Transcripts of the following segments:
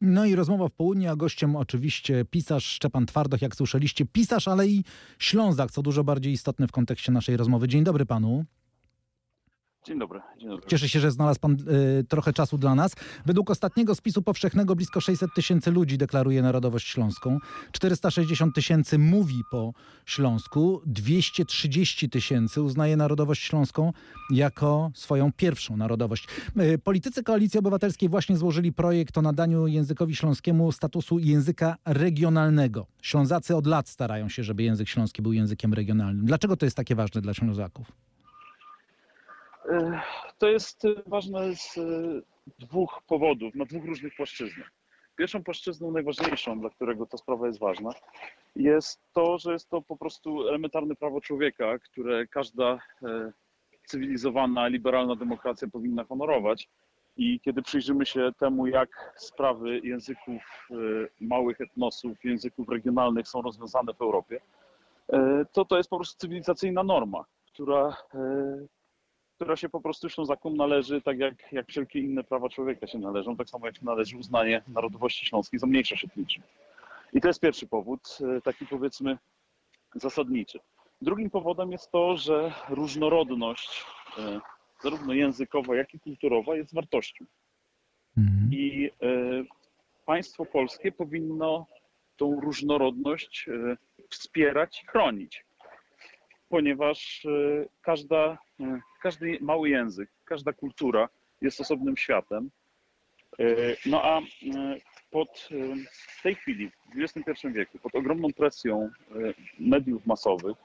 No i rozmowa w południe, a gościem oczywiście pisarz Szczepan Twardoch, jak słyszeliście, pisarz, ale i Ślązak, co dużo bardziej istotne w kontekście naszej rozmowy. Dzień dobry panu. Dzień dobry. Dzień dobry. Cieszę się, że znalazł pan y, trochę czasu dla nas. Według ostatniego spisu powszechnego blisko 600 tysięcy ludzi deklaruje narodowość śląską. 460 tysięcy mówi po śląsku. 230 tysięcy uznaje narodowość śląską jako swoją pierwszą narodowość. Y, politycy Koalicji Obywatelskiej właśnie złożyli projekt o nadaniu językowi śląskiemu statusu języka regionalnego. Ślązacy od lat starają się, żeby język śląski był językiem regionalnym. Dlaczego to jest takie ważne dla Ślązaków? To jest e, ważne z e, dwóch powodów, na dwóch różnych płaszczyznach. Pierwszą płaszczyzną, najważniejszą, dla którego ta sprawa jest ważna, jest to, że jest to po prostu elementarne prawo człowieka, które każda e, cywilizowana, liberalna demokracja powinna honorować. I kiedy przyjrzymy się temu, jak sprawy języków e, małych etnosów, języków regionalnych są rozwiązane w Europie, e, to to jest po prostu cywilizacyjna norma, która która się po prostu Ślązakom należy, tak jak, jak wszelkie inne prawa człowieka się należą, tak samo jak należy uznanie narodowości śląskiej za mniejszość etniczną. I to jest pierwszy powód, e, taki powiedzmy zasadniczy. Drugim powodem jest to, że różnorodność, e, zarówno językowa, jak i kulturowa, jest wartością. Mhm. I e, państwo polskie powinno tą różnorodność wspierać i chronić, ponieważ e, każda, e, każdy mały język, każda kultura jest osobnym światem. E, No a pod w tej chwili, w XXI wieku, pod ogromną presją mediów masowych,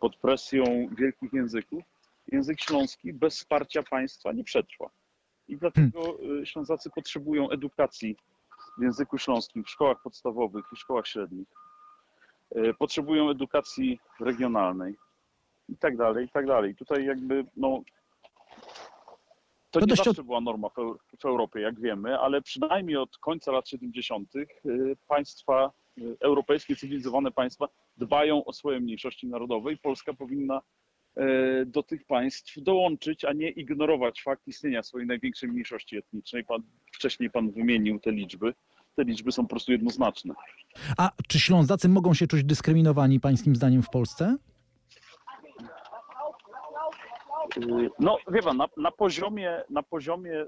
pod presją wielkich języków, język śląski bez wsparcia państwa nie przetrwa. I dlatego e, Ślązacy potrzebują edukacji w języku śląskim w szkołach podstawowych i szkołach średnich. Potrzebują edukacji regionalnej i tak dalej, i tak dalej. Tutaj jakby, no, to, To nie dość zawsze była norma w, w Europie, jak wiemy, ale przynajmniej od końca lat 70. y, państwa, y, europejskie, cywilizowane państwa dbają o swoje mniejszości narodowe i Polska powinna y, do tych państw dołączyć, a nie ignorować fakt istnienia swojej największej mniejszości etnicznej. Pan, wcześniej pan wymienił te liczby. Te liczby są po prostu jednoznaczne. A czy Ślązacy mogą się czuć dyskryminowani pańskim zdaniem w Polsce? Y, No, wie pan, na, na, poziomie, na poziomie,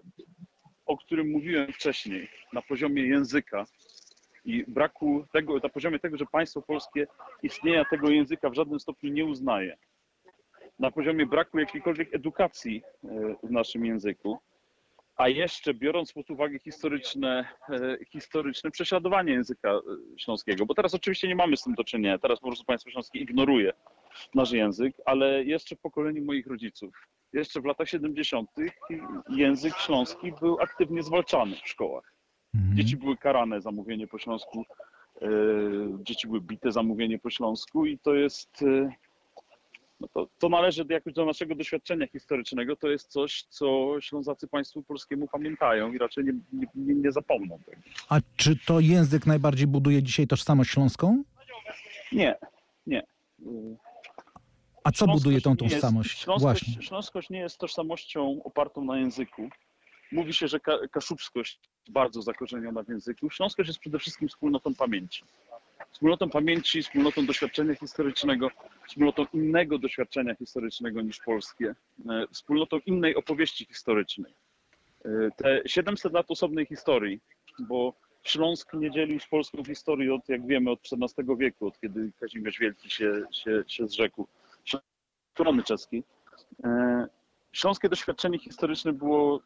o którym mówiłem wcześniej, na poziomie języka i braku tego, na poziomie tego, że państwo polskie istnienia tego języka w żadnym stopniu nie uznaje, na poziomie braku jakiejkolwiek edukacji y, w naszym języku, a jeszcze biorąc pod uwagę historyczne, e, historyczne prześladowanie języka e, śląskiego, bo teraz oczywiście nie mamy z tym do czynienia, teraz po prostu państwo śląskie ignoruje nasz język, ale jeszcze w pokoleniu moich rodziców, jeszcze w latach 70. język śląski był aktywnie zwalczany w szkołach. Mhm. Dzieci były karane za mówienie po śląsku, e, dzieci były bite za mówienie po śląsku i to jest, e, no to, to należy jakoś do naszego doświadczenia historycznego, to jest coś, co Ślązacy państwu polskiemu pamiętają i raczej nie, nie, nie, nie zapomną tego. A czy to język najbardziej buduje dzisiaj tożsamość śląską? Nie, nie. A co buduje tą nie jest- tożsamość? Śląskość, Właśnie. Śląskość nie jest tożsamością opartą na języku. Mówi się, że ka- kaszubskość jest bardzo zakorzeniona w języku. Śląskość jest przede wszystkim wspólnotą pamięci. Wspólnotą pamięci, wspólnotą doświadczenia historycznego, wspólnotą innego doświadczenia historycznego niż polskie, e, wspólnotą innej opowieści historycznej. E, Te 700 lat osobnej historii, bo Śląsk nie dzielił z polską historią od, jak wiemy, od XIV wieku, od kiedy Kazimierz Wielki się, się, się zrzekł strony czeskiej. Śląskie doświadczenie historyczne było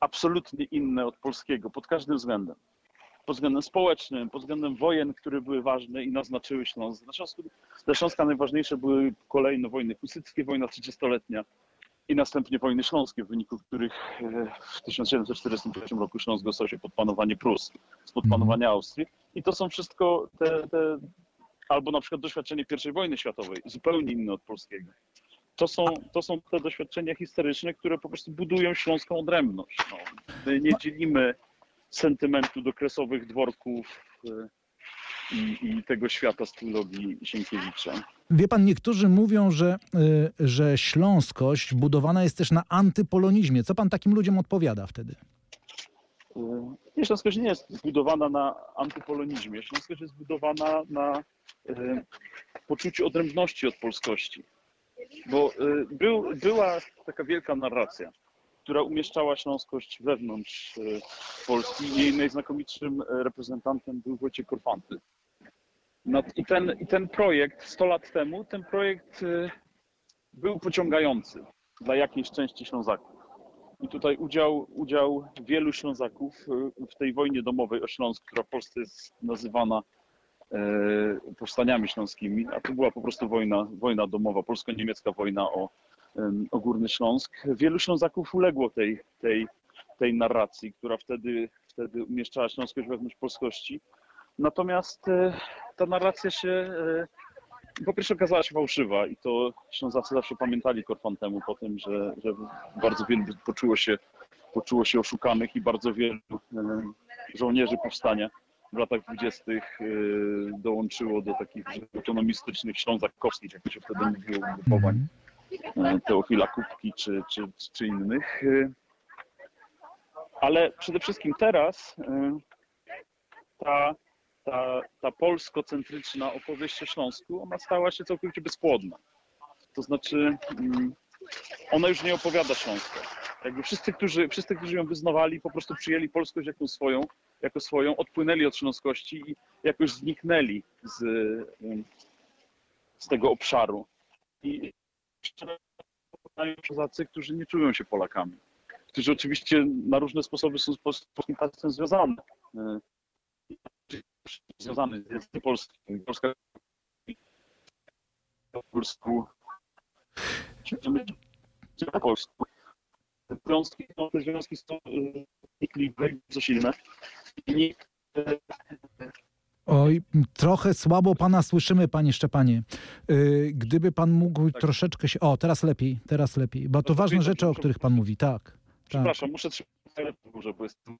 absolutnie inne od polskiego pod każdym względem. Pod względem społecznym, pod względem wojen, które były ważne i naznaczyły Śląsk. Dla Śląska, dla Śląska najważniejsze były kolejne wojny husyckie, wojna trzydziestoletnia i następnie wojny śląskie, w wyniku których e, w 1741 roku Śląsk dostał się pod panowanie Prus, spod Mhm. panowania Austrii. I to są wszystko te, te albo na przykład doświadczenie I wojny światowej, zupełnie inne od polskiego. To są, to są te doświadczenia historyczne, które po prostu budują śląską odrębność. No, my nie dzielimy sentymentu do kresowych dworków y, i, i tego świata z trylogii Sienkiewicza. Wie pan, niektórzy mówią, że, y, że śląskość budowana jest też na antypolonizmie. Co pan takim ludziom odpowiada wtedy? Nie, Śląskość nie jest zbudowana na antypolonizmie. Śląskość jest zbudowana na e, poczuciu odrębności od polskości. Bo e, był, była taka wielka narracja, która umieszczała Śląskość wewnątrz e, Polski. Jej najznakomitszym reprezentantem był Wojciech Korfanty. No, i, ten, I ten projekt 100 lat temu, ten projekt był pociągający dla jakiejś części Ślązaków. I tutaj udział, udział wielu Ślązaków e, w tej wojnie domowej o Śląsk, która w Polsce jest nazywana e, powstaniami śląskimi, a to była po prostu wojna, wojna domowa, polsko-niemiecka wojna o, o Górny Śląsk. Wielu Ślązaków uległo tej, tej, tej narracji, która wtedy, wtedy umieszczała śląskość wewnątrz polskości. Natomiast e, ta narracja się e, po pierwsze okazała się fałszywa i to Ślązacy zawsze pamiętali Korfantemu po tym, że, że bardzo wielu poczuło się, poczuło się oszukanych i bardzo wielu e, żołnierzy powstania w latach dwudziestych e, dołączyło do takich autonomistycznych ślązakowskich, jak to się wtedy mówiło, ugrupowań e, Teofila Kubki czy, czy, czy innych. Ale przede wszystkim teraz ta ta, ta polskocentryczna opowieść o Śląsku, ona stała się całkowicie bezpłodna. To znaczy, mm, ona już nie opowiada Śląska. Jakby wszyscy, którzy, wszyscy, którzy ją wyznawali, po prostu przyjęli polskość jako swoją, jako swoją, odpłynęli od śląskości i jakoś zniknęli z, ym, z tego obszaru. I Ślązacy, którzy nie czują się Polakami, którzy oczywiście na różne sposoby są z pol- z polskim związane. Związany z językiem polskim. Polska po polsku. Po polsku. Te związki, no, te związki są bardzo silne. I nikt, y, Oj, trochę słabo pana słyszymy, panie Szczepanie. Y, Gdyby pan mógł Tak. troszeczkę się... O, teraz lepiej, teraz lepiej. Bo to to ważne rzeczy, o których pan mówi. Tak, tak, Przepraszam, muszę trzymać telefon bo jestem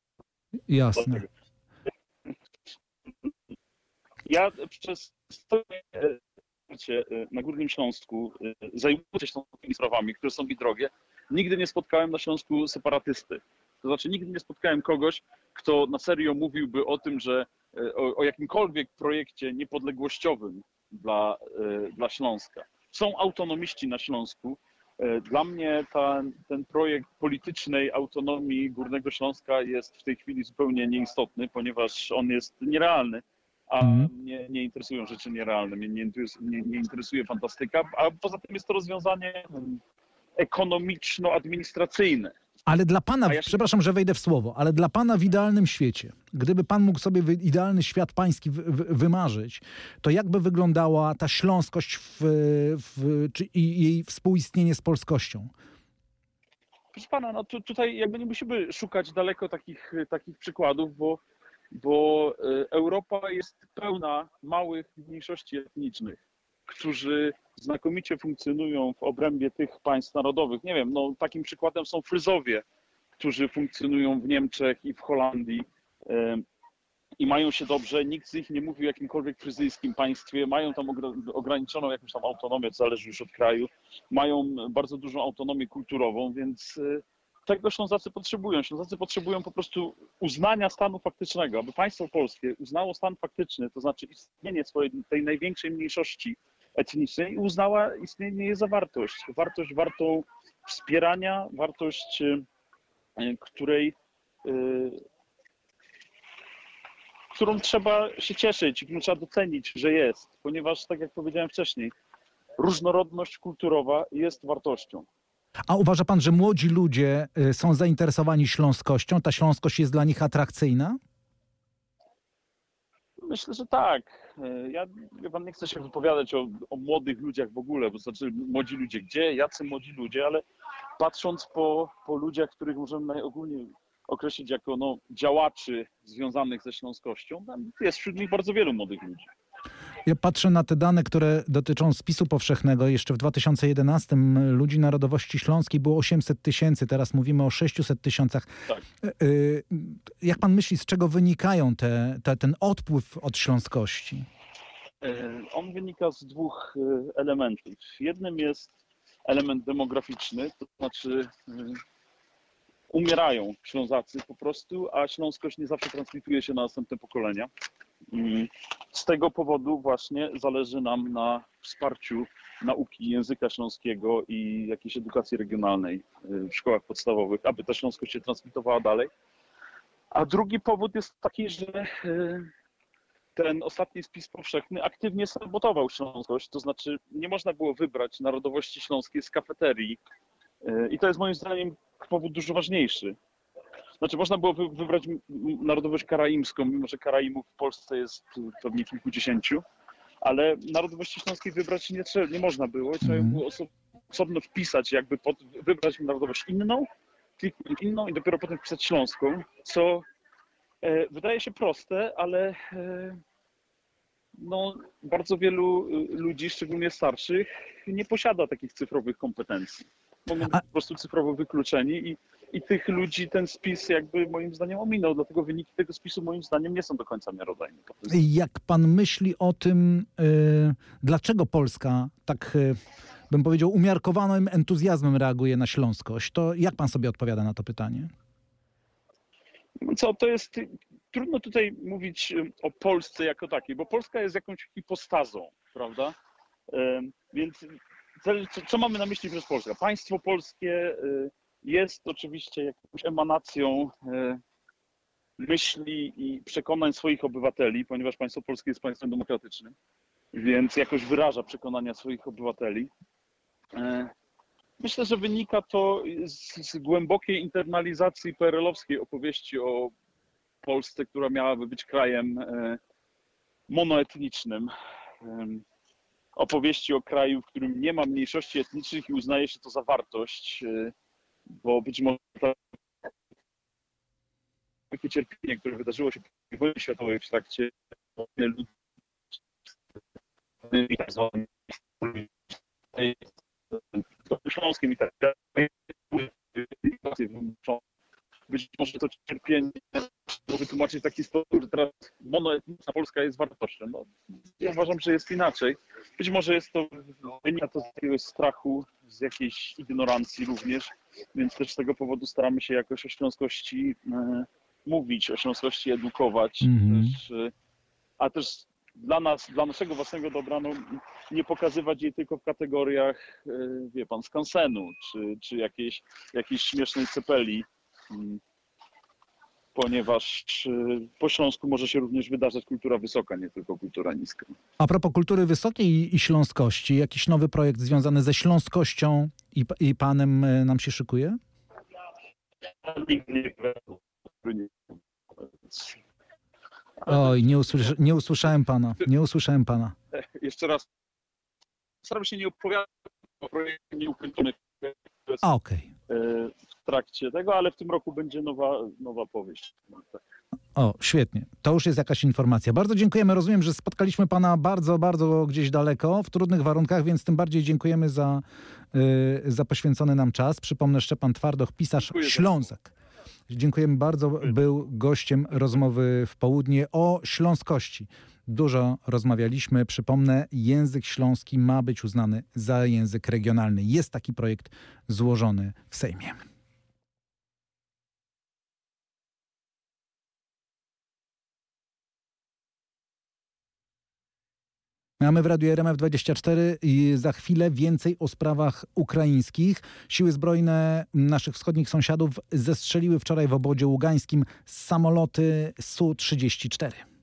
jasne. Ja przez e, e, na Górnym Śląsku, e, zajmując się tymi sprawami, które są mi drogie, nigdy nie spotkałem na Śląsku separatysty. To znaczy nigdy nie spotkałem kogoś, kto na serio mówiłby o tym, że o, o jakimkolwiek projekcie niepodległościowym dla, dla Śląska. Są autonomiści na Śląsku. Dla mnie ta, ten projekt politycznej autonomii Górnego Śląska jest w tej chwili zupełnie nieistotny, ponieważ on jest nierealny a Mhm. mnie nie interesują rzeczy nierealne, mnie nie interesuje, nie, nie interesuje fantastyka, a poza tym jest to rozwiązanie mm, ekonomiczno-administracyjne. Ale dla pana, ja się- przepraszam, że wejdę w słowo, ale dla pana w idealnym świecie, gdyby pan mógł sobie idealny świat pański wy, wy, wymarzyć, to jakby wyglądała ta śląskość w, w, czy, i jej współistnienie z polskością? Proszę pana, no tu, tutaj jakby nie musimy szukać daleko takich, takich przykładów, bo, bo e, Europa jest pełna małych mniejszości etnicznych, którzy znakomicie funkcjonują w obrębie tych państw narodowych. Nie wiem, no takim przykładem są Fryzowie, którzy funkcjonują w Niemczech i w Holandii e, i mają się dobrze. Nikt z nich nie mówi o jakimkolwiek fryzyjskim państwie. Mają tam ogra- ograniczoną jakąś tam autonomię, to zależy już od kraju. Mają bardzo dużą autonomię kulturową, więc tego Ślązacy potrzebują. Ślązacy potrzebują po prostu uznania stanu faktycznego, aby państwo polskie uznało stan faktyczny, to znaczy istnienie swojej, tej największej mniejszości etnicznej i uznała istnienie jej za wartość. Wartą wspierania, wartość, e, której, e, którą trzeba się cieszyć którą trzeba docenić, że jest, ponieważ, tak jak powiedziałem wcześniej, różnorodność kulturowa jest wartością. A uważa pan, że młodzi ludzie y, są zainteresowani śląskością? Ta śląskość jest dla nich atrakcyjna? Myślę, że tak. E, Ja pan nie chcę się wypowiadać o, o młodych ludziach w ogóle, bo znaczy młodzi ludzie gdzie, jacy młodzi ludzie, ale patrząc po, po ludziach, których możemy najogólniej określić jako no, działaczy związanych ze śląskością, jest wśród nich bardzo wielu młodych ludzi. Ja patrzę na te dane, które dotyczą spisu powszechnego. Jeszcze w 2011 ludzi narodowości śląskiej było 800 tysięcy, teraz mówimy o 600 tysiącach. Tak. Y, y, Jak pan myśli, z czego wynikają te, te, ten odpływ od śląskości? E, On wynika z dwóch e, elementów. Jednym jest element demograficzny, to znaczy e, umierają Ślązacy po prostu, a śląskość nie zawsze transmituje się na następne pokolenia. I z tego powodu właśnie zależy nam na wsparciu nauki języka śląskiego i jakiejś edukacji regionalnej y, w szkołach podstawowych, aby ta śląskość się transmitowała dalej. A drugi powód jest taki, że y, ten ostatni spis powszechny aktywnie sabotował śląskość, to znaczy nie można było wybrać narodowości śląskiej z kafeterii y, i to jest moim zdaniem powód dużo ważniejszy. Znaczy można było wybrać narodowość karaimską, mimo że Karaimów w Polsce jest pewnie kilkudziesięciu, ale narodowości śląskiej wybrać nie, trzeba, nie można było. Trzeba mm. było osobno wpisać, jakby pod, wybrać narodowość inną, inną i dopiero potem wpisać śląską, co e, wydaje się proste, ale e, no, bardzo wielu y, ludzi, szczególnie starszych, nie posiada takich cyfrowych kompetencji. Mogą być po prostu cyfrowo wykluczeni i i tych ludzi ten spis jakby moim zdaniem ominął, dlatego wyniki tego spisu moim zdaniem nie są do końca miarodajne. Jak pan myśli o tym, yy, dlaczego Polska tak, yy, bym powiedział, umiarkowanym entuzjazmem reaguje na śląskość, to jak pan sobie odpowiada na to pytanie? Co, to jest, trudno tutaj mówić y, o Polsce jako takiej, bo Polska jest jakąś hipostazą, prawda? Yy, więc co, co, mamy na myśli przez Polskę? Państwo polskie, jest oczywiście jakąś emanacją e, myśli i przekonań swoich obywateli, ponieważ państwo polskie jest państwem demokratycznym, więc jakoś wyraża przekonania swoich obywateli. E, myślę, że wynika to z, z głębokiej internalizacji PRL-owskiej opowieści o Polsce, która miałaby być krajem e, monoetnicznym. Opowieści o kraju, w którym nie ma mniejszości etnicznych i uznaje się to za wartość bo być może takie cierpienie, które wydarzyło się w wojnie światowej w trakcie ludzi tak śląskim i tak. Być może to cierpienie wytłumaczyć w taki sposób, że teraz monoetniczna Polska jest wartością. No, ja uważam, że jest inaczej. Być może jest to, wynika to z jakiegoś strachu, z jakiejś ignorancji również, więc też z tego powodu staramy się jakoś o śląskości e, mówić, o śląskości edukować, mm-hmm. też, e, a też dla nas, dla naszego własnego dobra, no, nie pokazywać jej tylko w kategoriach, e, wie pan, skansenu, czy, czy jakiejś, jakiejś śmiesznej cepeli, mm, ponieważ po Śląsku może się również wydarzać kultura wysoka, nie tylko kultura niska. A propos kultury wysokiej i śląskości, jakiś nowy projekt związany ze śląskością i, i panem e, nam się szykuje? Oj, nie, nie usłyszałem pana. Nie usłyszałem pana. Jeszcze raz. Staram się nie opowiadać o projekcie nieukończonych. Okej. Okay. E, w trakcie tego, ale w tym roku będzie nowa, nowa powieść. O, świetnie. To już jest jakaś informacja. Bardzo dziękujemy. Rozumiem, że spotkaliśmy pana bardzo, bardzo gdzieś daleko, w trudnych warunkach, więc tym bardziej dziękujemy za, yy, za poświęcony nam czas. Przypomnę, Szczepan Twardoch, pisarz Dziękuję Ślązak. Dziękujemy bardzo. Był gościem rozmowy w południe o śląskości. Dużo rozmawialiśmy. Przypomnę, język śląski ma być uznany za język regionalny. Jest taki projekt złożony w Sejmie. Mamy w Radiu RMF24 i za chwilę więcej o sprawach ukraińskich. Siły zbrojne naszych wschodnich sąsiadów zestrzeliły wczoraj w obodzie ługańskim samoloty Su-34.